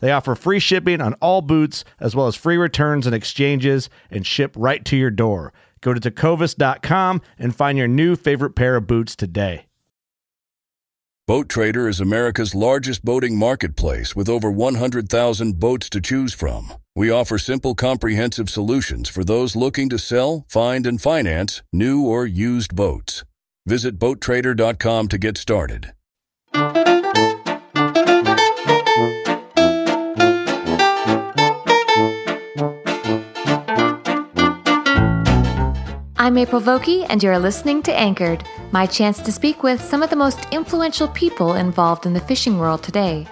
They offer free shipping on all boots, as well as free returns and exchanges, and ship right to your door. Go to tecovas.com and find your new favorite pair of boots today. Boat Trader is America's largest boating marketplace with over 100,000 boats to choose from. We offer simple, comprehensive solutions for those looking to sell, find, and finance new or used boats. Visit BoatTrader.com to get started. I'm April Vokey, and you're listening to Anchored, my chance to speak with some of the most influential people involved in the fishing world today.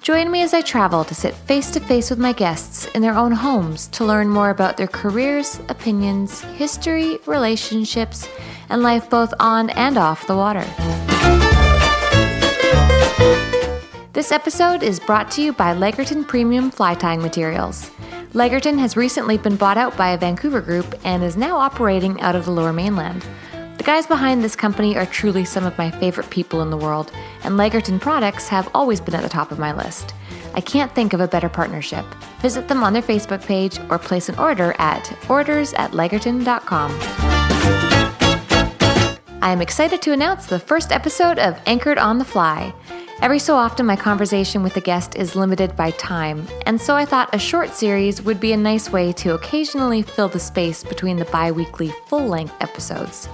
Join me as I travel to sit face to face with my guests in their own homes to learn more about their careers, opinions, history, relationships, and life both on and off the water. This episode is brought to you by Lagartun Premium Fly Tying Materials. Lagartun has recently been bought out by a Vancouver group and is now operating out of the lower mainland. The guys behind this company are truly some of my favorite people in the world, and Lagartun products have always been at the top of my list. I can't think of a better partnership. Visit them on their Facebook page or place an order at orders at lagartun.com. I am excited to announce the first episode of Anchored on the Fly. Every so often, my conversation with the guest is limited by time, and so I thought a short series would be a nice way to occasionally fill the space between the bi weekly full length episodes.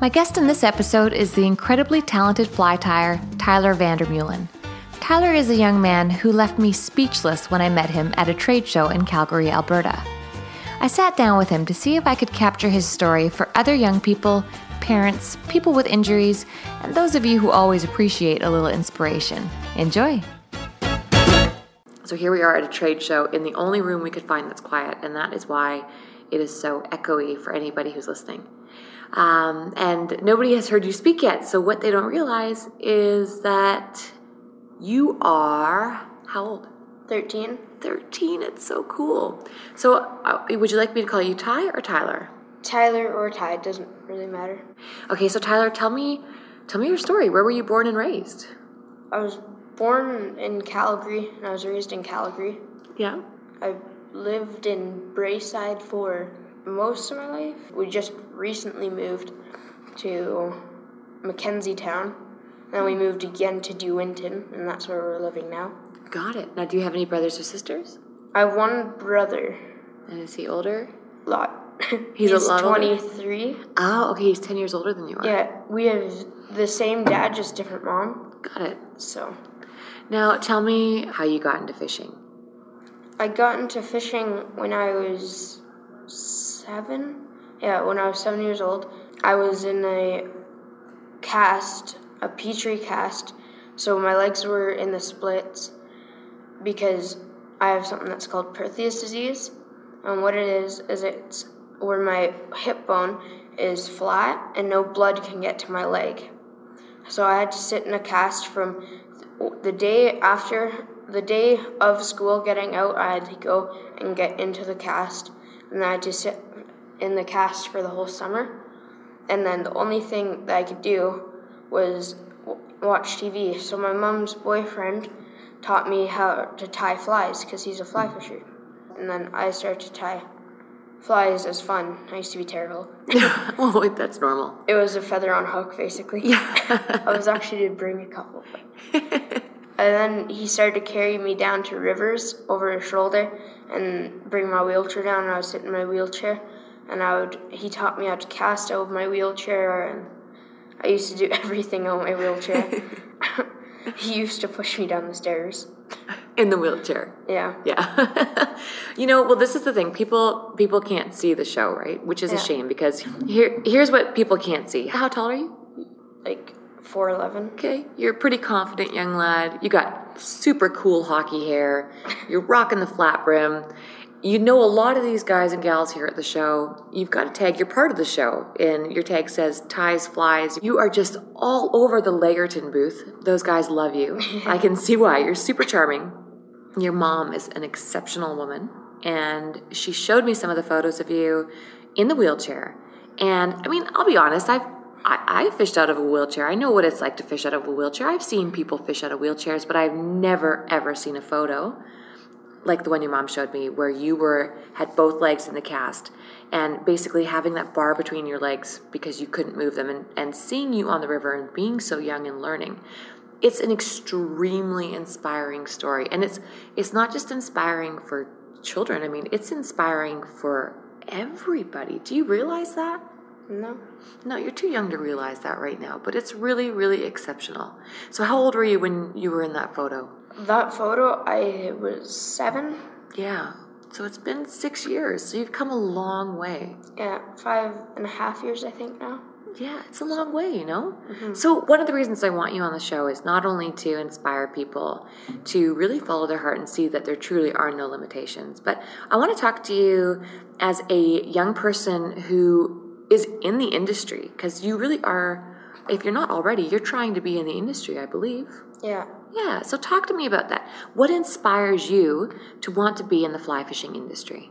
My guest in this episode is the incredibly talented fly tyer, Tyler Vandermeulen. Tyler is a young man who left me speechless when I met him at a trade show in Calgary, Alberta. I sat down with him to see if I could capture his story for other young people parents, people with injuries, and those of you who always appreciate a little inspiration. Enjoy! So here we are at a trade show in the only room we could find that's quiet, and that is why it is so echoey for anybody who's listening. Um, and nobody has heard you speak yet, so what they don't realize is that you are how old? 13. 13. It's so cool. So, uh, would you like me to call you Ty or Tyler? Tyler or Ty, doesn't really matter. Okay, so Tyler, tell me tell me your story. Where were you born and raised? I was born in Calgary and I was raised in Calgary. Yeah. I lived in Braeside for most of my life. We just recently moved to McKenzie Towne. Then we moved again to De Winton, and that's where we're living now. Got it. Now, do you have any brothers or sisters? I have one brother. And is he older? Lot. He's, He's a lot older? 23. Oh, okay. He's 10 years older than you are. Yeah, we have the same dad, just different mom. Got it. So Now, tell me how you got into fishing. I got into fishing when I was seven. Yeah, when I was seven years old. I was in a cast, a Petrie cast, so my legs were in the splits because I have something that's called Perthes disease. And what it is, is it's where my hip bone is flat and no blood can get to my leg. So I had to sit in a cast from the day after the day of school getting out, I had to go and get into the cast, and I had to sit in the cast for the whole summer. And then the only thing that I could do was watch TV. So my mom's boyfriend taught me how to tie flies because he's a fly fisher. And then I started to tie flies as fun. I used to be terrible. well, wait, that's normal. It was a feather on hook, basically. Yeah. I was actually to bring a couple. and then he started to carry me down to rivers over his shoulder, and bring my wheelchair down, and I would sit in my wheelchair, and I would. He taught me how to cast out of my wheelchair, and I used to do everything on my wheelchair. he used to push me down the stairs. In the wheelchair. Yeah. Yeah. you know, well this is the thing. People people can't see the show, right? Which is a shame because here here's what people can't see. How tall are you? Like four eleven. Okay, you're a pretty confident young lad. You got super cool hockey hair. You're rocking the flat brim. You know a lot of these guys and gals here at the show. You've got a tag. You're part of the show, and your tag says "Ties Flies." You are just all over the Lagartun booth. Those guys love you. I can see why. You're super charming. Your mom is an exceptional woman, and she showed me some of the photos of you in the wheelchair. And I mean, I'll be honest, I've I, I fished out of a wheelchair. I know what it's like to fish out of a wheelchair. I've seen people fish out of wheelchairs, but I've never ever seen a photo like the one your mom showed me where you were had both legs in the cast and basically having that bar between your legs because you couldn't move them and, and seeing you on the river and being so young and learning it's an extremely inspiring story and it's it's not just inspiring for children i mean it's inspiring for everybody do you realize that No. no you're too young to realize that right now but it's really really exceptional so how old were you when you were in that photo That photo, I was seven. Yeah. So it's been six years. So you've come a long way. Yeah, five and a half years, I think now. Yeah, it's a long way, you know? Mm-hmm. So, one of the reasons I want you on the show is not only to inspire people to really follow their heart and see that there truly are no limitations, but I want to talk to you as a young person who is in the industry because you really are, if you're not already, you're trying to be in the industry, I believe. Yeah. Yeah, so talk to me about that. What inspires you to want to be in the fly fishing industry?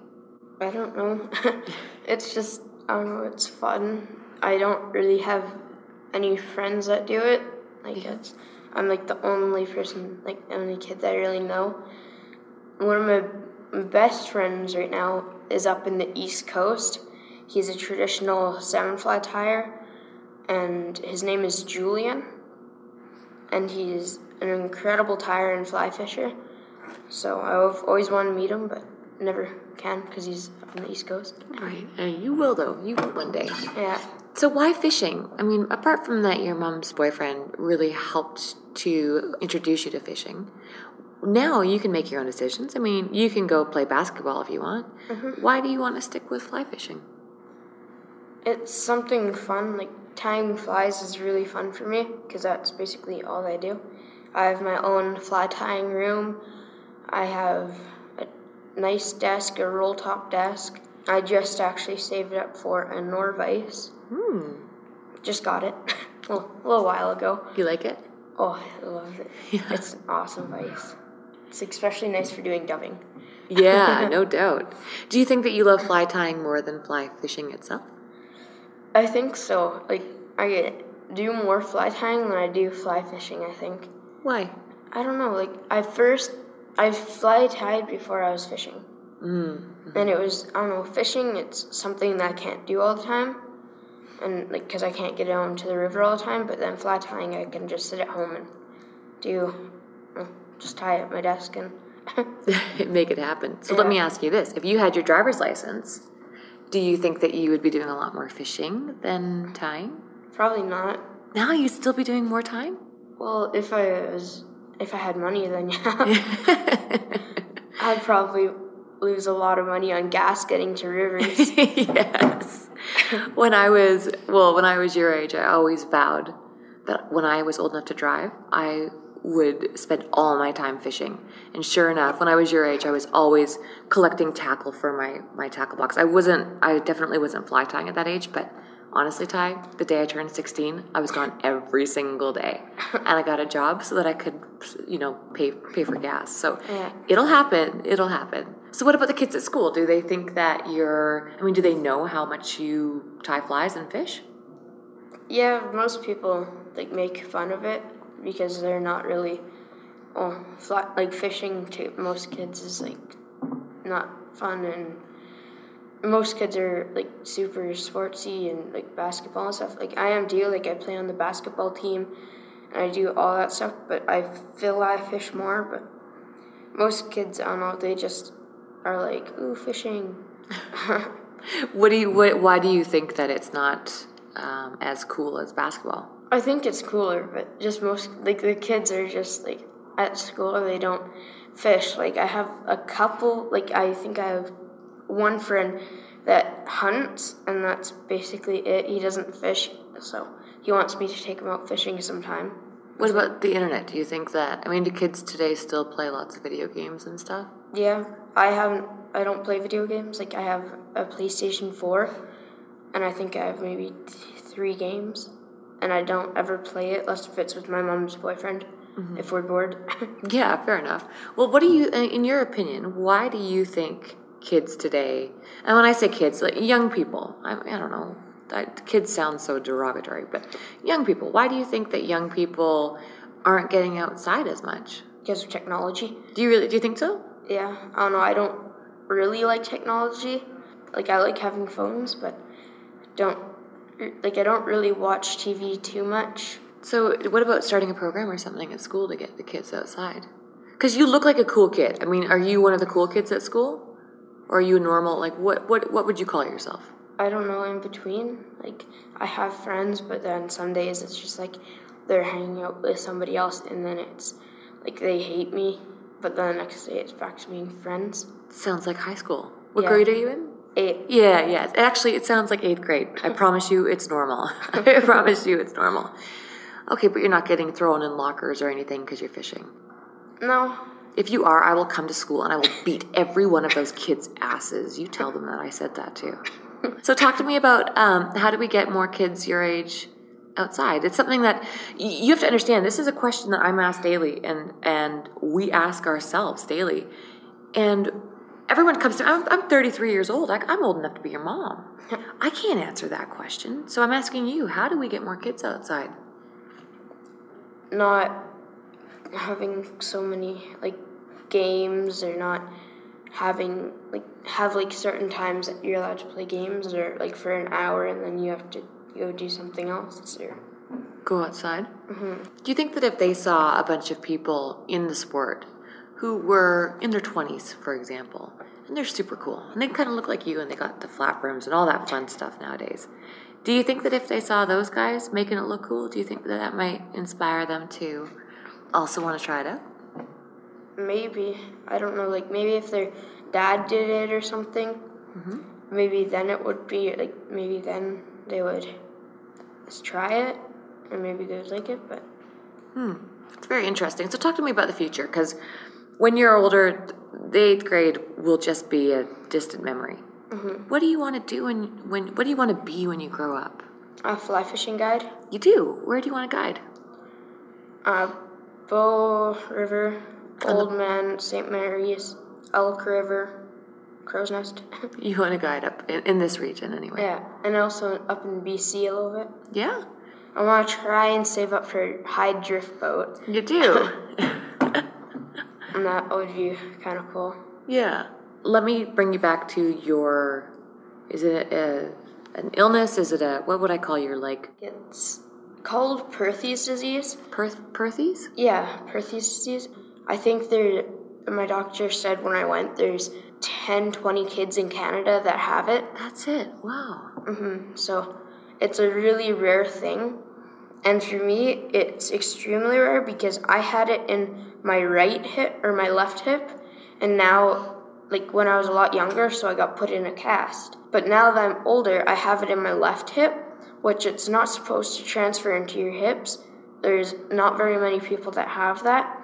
I don't know. it's just, I don't know, it's fun. I don't really have any friends that do it. Like, it's, I'm like the only person, like, the only kid that I really know. One of my best friends right now is up in the East Coast. He's a traditional salmon fly tyer, and his name is Julian. And he's an incredible tyer and fly fisher. So I've always wanted to meet him, but never can because he's on the East Coast. Right, uh, you will though. You will one day. Yeah. So why fishing? I mean, apart from that, your mom's boyfriend really helped to introduce you to fishing. Now you can make your own decisions. I mean, you can go play basketball if you want. Mm-hmm. Why do you want to stick with fly fishing? It's something fun. Like tying flies is really fun for me because that's basically all I do. I have my own fly tying room. I have a nice desk, a roll top desk. I just actually saved up for a Norvise. Hmm. Just got it a little, while ago. You like it? Oh, I love it. It's an awesome vice. It's especially nice for doing dubbing. Yeah, no doubt. Do you think that you love fly tying more than fly fishing itself? I think so. Like I do more fly tying than I do fly fishing. I think. Why? I don't know. Like I first, I fly tied before I was fishing, Mm. and it was I don't know. Fishing, it's something that I can't do all the time, and like because I can't get down to the river all the time. But then fly tying, I can just sit at home and do, just tie at my desk and. Make it happen. So let me ask you this: If you had your driver's license, do you think that you would be doing a lot more fishing than tying? Probably not. Now you'd still be doing more time. Well, if I was, if I had money, then yeah, I'd probably lose a lot of money on gas getting to rivers. yes. When I was well, when I was your age, I always vowed that when I was old enough to drive, I would spend all my time fishing. And sure enough, when I was your age, I was always collecting tackle for my my tackle box. I wasn't I definitely wasn't fly tying at that age, but honestly, Ty, the day I turned 16, I was gone every single day. And I got a job so that I could, you know, pay pay for gas. So Yeah. it'll happen. It'll happen. So what about the kids at school? Do they think that you're I mean, do they know how much you tie flies and fish? yeah, most people like make fun of it because they're not really. Oh, fly, like fishing to most kids is like not fun, and most kids are like super sportsy and like basketball and stuff. Like I am too. Like I play on the basketball team, and I do all that stuff. But I feel I fish more. But most kids, I don't know, they just are like, ooh, fishing. What do you? What, why do you think that it's not um, as cool as basketball? I think it's cooler, but just most like the kids are just like at school they don't fish. Like I have a couple. Like I think I have one friend that hunts, and that's basically it. He doesn't fish, so he wants me to take him out fishing sometime. What about the internet? Do you think that? I mean, do kids today still play lots of video games and stuff? Yeah, I haven't. I don't play video games. Like I have a PlayStation Four, and I think I have maybe th- three games, and I don't ever play it unless if it's with my mom's boyfriend. Mm-hmm. If we're bored. Yeah, fair enough. Well, what do you, in your opinion, why do you think kids today, and when I say kids, like young people, I, I don't know, that, kids sound so derogatory, but young people, why do you think that young people aren't getting outside as much? because of technology. Do you really, do you think so? Yeah, I don't know. I don't really like technology. Like I like having phones, but don't like I don't really watch TV too much. So, what about starting a program or something at school to get the kids outside? Because you look like a cool kid. I mean, are you one of the cool kids at school, or are you normal? Like, what what what would you call yourself? I don't know in between. Like I have friends, but then some days it's just like they're hanging out with somebody else, and then it's like they hate me. But then the next day it's back to being friends. Sounds like high school. What Yeah. grade are you in? It Yeah, yeah. Actually, it sounds like eighth grade. I promise you, it's normal. I promise you, it's normal. Okay, but you're not getting thrown in lockers or anything because you're fishing. no, If you are, I will come to school and I will beat every one of those kids' asses. You tell them that I said that too. So, talk to me about um, how do we get more kids your age outside? It's something that you have to understand. This is a question that I'm asked daily, and and we ask ourselves daily. And everyone comes to. I'm, I'm 33 years old. I, I'm old enough to be your mom. I can't answer that question. So I'm asking you. How do we get more kids outside? not having so many like games or not having like have like certain times that you're allowed to play games or like for an hour and then you have to go do something else or Go outside. Mm-hmm. Do you think that if they saw a bunch of people in the sport who were in their 20s, for example, and they're super cool, and they kind of look like you, and they got the flat brims and all that fun stuff nowadays, do you think that if they saw those guys making it look cool, do you think that that might inspire them to also want to try it out? maybe I don't know like maybe if their dad did it or something maybe then it would be like maybe then they would just try it and maybe they would like it but Hmm. It's very interesting. So, talk to me about the future, because when you're older, the eighth grade will just be a distant memory. What do you want to do when, when what do you want to be when you grow up? a fly fishing guide You do. Where do you want to guide? Uh, Bow River, Old Man, St. Mary's, Elk River, Crowsnest. You want to guide up in, in this region anyway. yeah, and also up in BC a little bit. Yeah, I want to try and save up for high drift boat, you do. and that would be kind of cool. yeah. Let me bring you back to your. Is it a, an illness? Is it a what would I call your like It's called Perthes disease. Perth Perthes? Yeah, Perthes disease. I think there. My doctor said when I went, there's 10, 20 kids in Canada that have it. That's it. Wow. Mm-hmm. So it's a really rare thing. And for me, it's extremely rare because I had it in my right hip or my left hip. And now, like when I was a lot younger, so I got put in a cast. But now that I'm older, I have it in my left hip, which it's not supposed to transfer into your hips. There's not very many people that have that.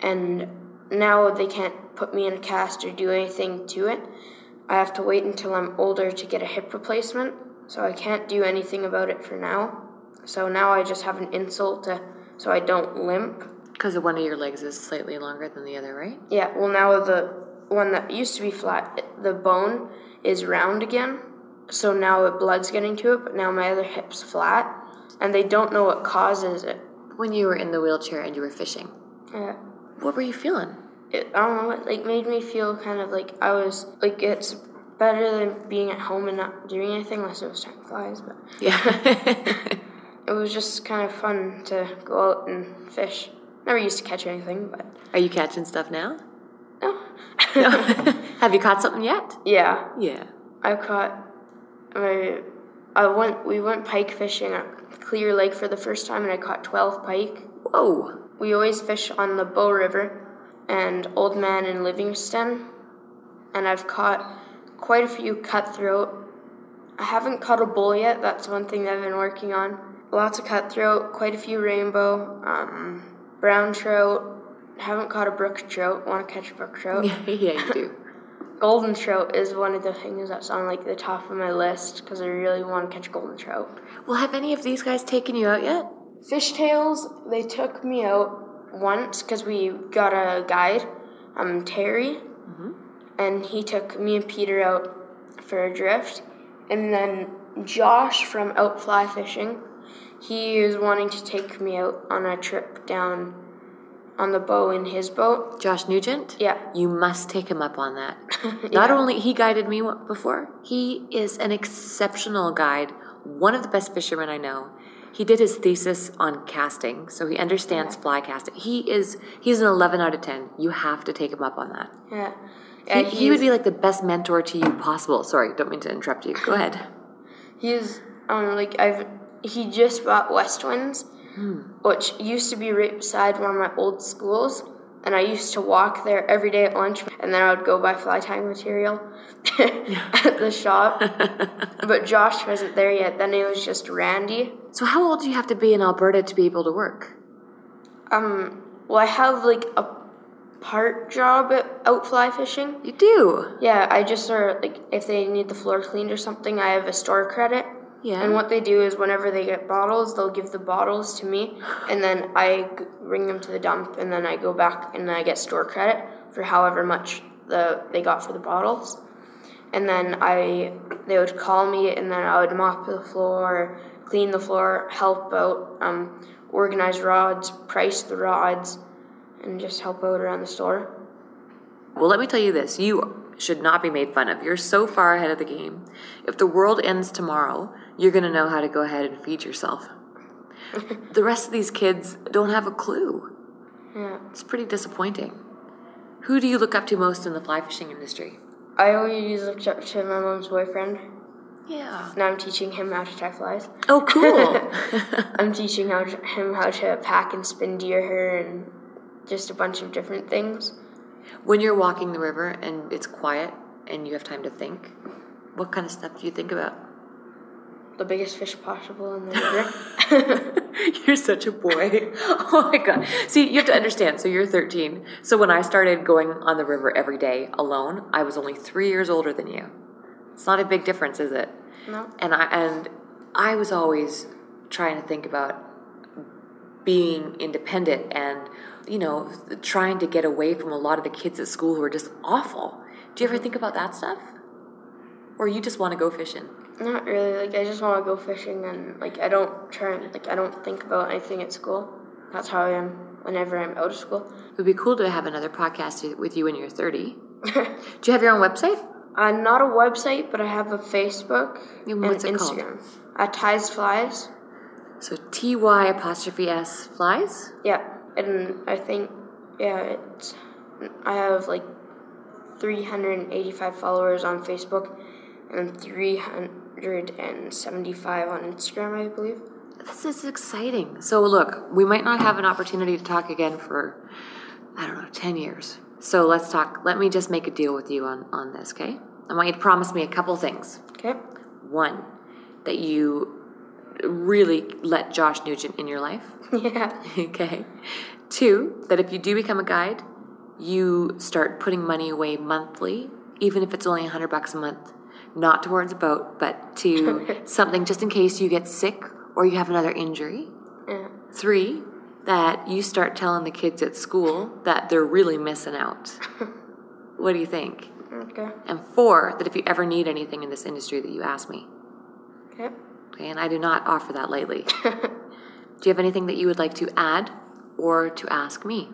And now they can't put me in a cast or do anything to it. I have to wait until I'm older to get a hip replacement, so I can't do anything about it for now. So now I just have an insult to so I don't limp. Because one of your legs is slightly longer than the other, right? Yeah, well now the one that used to be flat, the bone is round again. So now the blood's getting to it, but now my other hip's flat, and they don't know what causes it. When you were in the wheelchair and you were fishing, Yeah. What were you feeling? it, I don't know, it like made me feel kind of like I was like it's better than being at home and not doing anything unless it was time flies, but Yeah. it was just kind of fun to go out and fish. Never used to catch anything, but Are you catching stuff now? No. Have you caught something yet? yeah, Yeah. I caught. I, I went. We went pike fishing at Clear Lake for the first time, and I caught twelve pike. Whoa. We always fish on the Bow River and Old Man and Livingstone, and I've caught quite a few cutthroat. I haven't caught a bull yet. That's one thing that I've been working on. Lots of cutthroat, quite a few rainbow, um, brown trout. Haven't caught a brook trout. Want to catch a brook trout. yeah, you do. Golden trout is one of the things that's on like the top of my list because I really want to catch golden trout. Well, have any of these guys taken you out yet? Fish Tales, they took me out once because we got a guide, um, Terry, and he took me and Peter out for a drift. And then Josh from Out Fly Fishing, he is wanting to take me out on a trip down on the bow in his boat. Josh Nugent? Yeah. You must take him up on that. Not only he guided me before, he is an exceptional guide, one of the best fishermen I know. He did his thesis on casting, so he understands fly casting. He is he's an 11 out of 10. You have to take him up on that. Yeah. He, Yeah, he would be like the best mentor to you possible. Sorry, don't mean to interrupt you. Go ahead. He's um like I've he just bought West Winds, which used to be right beside one of my old schools, and I used to walk there every day at lunch, and then I would go buy fly tying material at the shop. but Josh wasn't there yet. Then it was just Randy. So how old do you have to be in Alberta to be able to work? Um, well, I have like a part job at out fly fishing. You do. Yeah, I just sort like if they need the floor cleaned or something, I have a store credit. Yeah. And what they do is whenever they get bottles, they'll give the bottles to me, and then I bring them to the dump, and then I go back and I get store credit for however much the they got for the bottles. And then I they would call me, and then I would mop the floor, clean the floor, help out, um, organize rods, price the rods, and just help out around the store. Well, let me tell you this you should not be made fun of. You're so far ahead of the game. If the world ends tomorrow, you're going to know how to go ahead and feed yourself. the rest of these kids don't have a clue. Yeah. It's pretty disappointing. Who do you look up to most in the fly fishing industry? I always looked up to my mom's boyfriend. Yeah. Now I'm teaching him how to tie flies. Oh, cool. I'm teaching how to, him how to pack and spin deer hair and just a bunch of different things. When you're walking the river and it's quiet and you have time to think, what kind of stuff do you think about? The biggest fish possible in the river. You're such a boy. Oh my god. See, you have to understand. So you're 13. So when I started going on the river every day alone, I was only 3 years older than you. It's not a big difference, is it? no. And I and I was always trying to think about being independent and you know, trying to get away from a lot of the kids at school who are just awful. Do you ever think about that stuff? Or you just want to go fishing? Not really. Like I just want to go fishing and like I don't try and like I don't think about anything at school. That's how I am whenever I'm out of school. It would be cool to have another podcast with you when you're 30. Do you have your own website? Uh, not a website, but I have a Facebook and it called? Instagram. At Ties Flies. So T Y apostrophe S flies? Yeah, and I think yeah, it's I have like 385 followers on Facebook and 375 on Instagram, I believe. This is exciting. So look, we might not have an opportunity to talk again for I don't know, 10 years. So let's talk. Let me just make a deal with you on on this, okay? I want you to promise me a couple things. Okay. One, that you really let Josh Nugent in your life. Yeah. okay. Two, that if you do become a guide, you start putting money away monthly, even if it's only a hundred bucks a month, not towards a boat, but to something just in case you get sick or you have another injury. Yeah. Three, that you start telling the kids at school that they're really missing out. what do you think? Okay. And four, that if you ever need anything in this industry, that you ask me. Okay. Okay, and I do not offer that lightly. do you have anything that you would like to add or to ask me?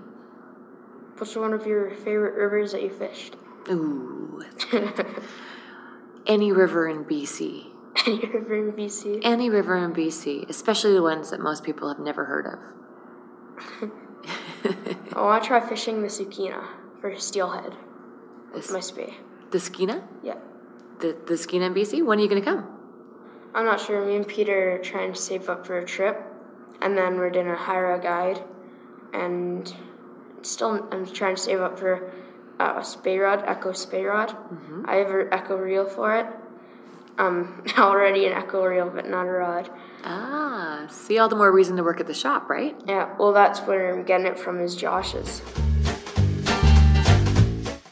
What's one of your favorite rivers that you fished? Ooh. Any river in BC. Any river in BC? Any river in BC, especially the ones that most people have never heard of. Oh, I want to try fishing the Sukina for Steelhead. This- Must be. The Skeena? Yeah. The, the Skeena in BC? When are you going to come? I'm not sure. Me and Peter are trying to save up for a trip, and then we're gonna hire a guide, and still I'm trying to save up for uh, a spey rod, Echo spey rod. I have an Echo reel for it. Um, already an Echo reel, but not a rod. Ah, see all the more reason to work at the shop, right? Yeah, well, that's where I'm getting it from. Is Josh's.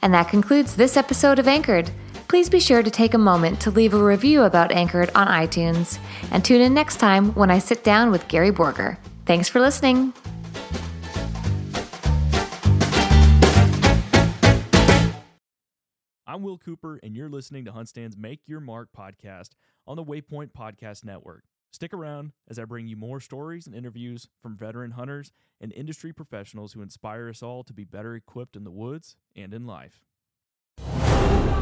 And that concludes this episode of Anchored. Please be sure to take a moment to leave a review about Anchored on iTunes. And tune in next time when I sit down with Gary Borger. Thanks for listening. I'm Will Cooper, and you're listening to Huntstand's Make Your Mark podcast on the Waypoint Podcast Network. Stick around as I bring you more stories and interviews from veteran hunters and industry professionals who inspire us all to be better equipped in the woods and in life.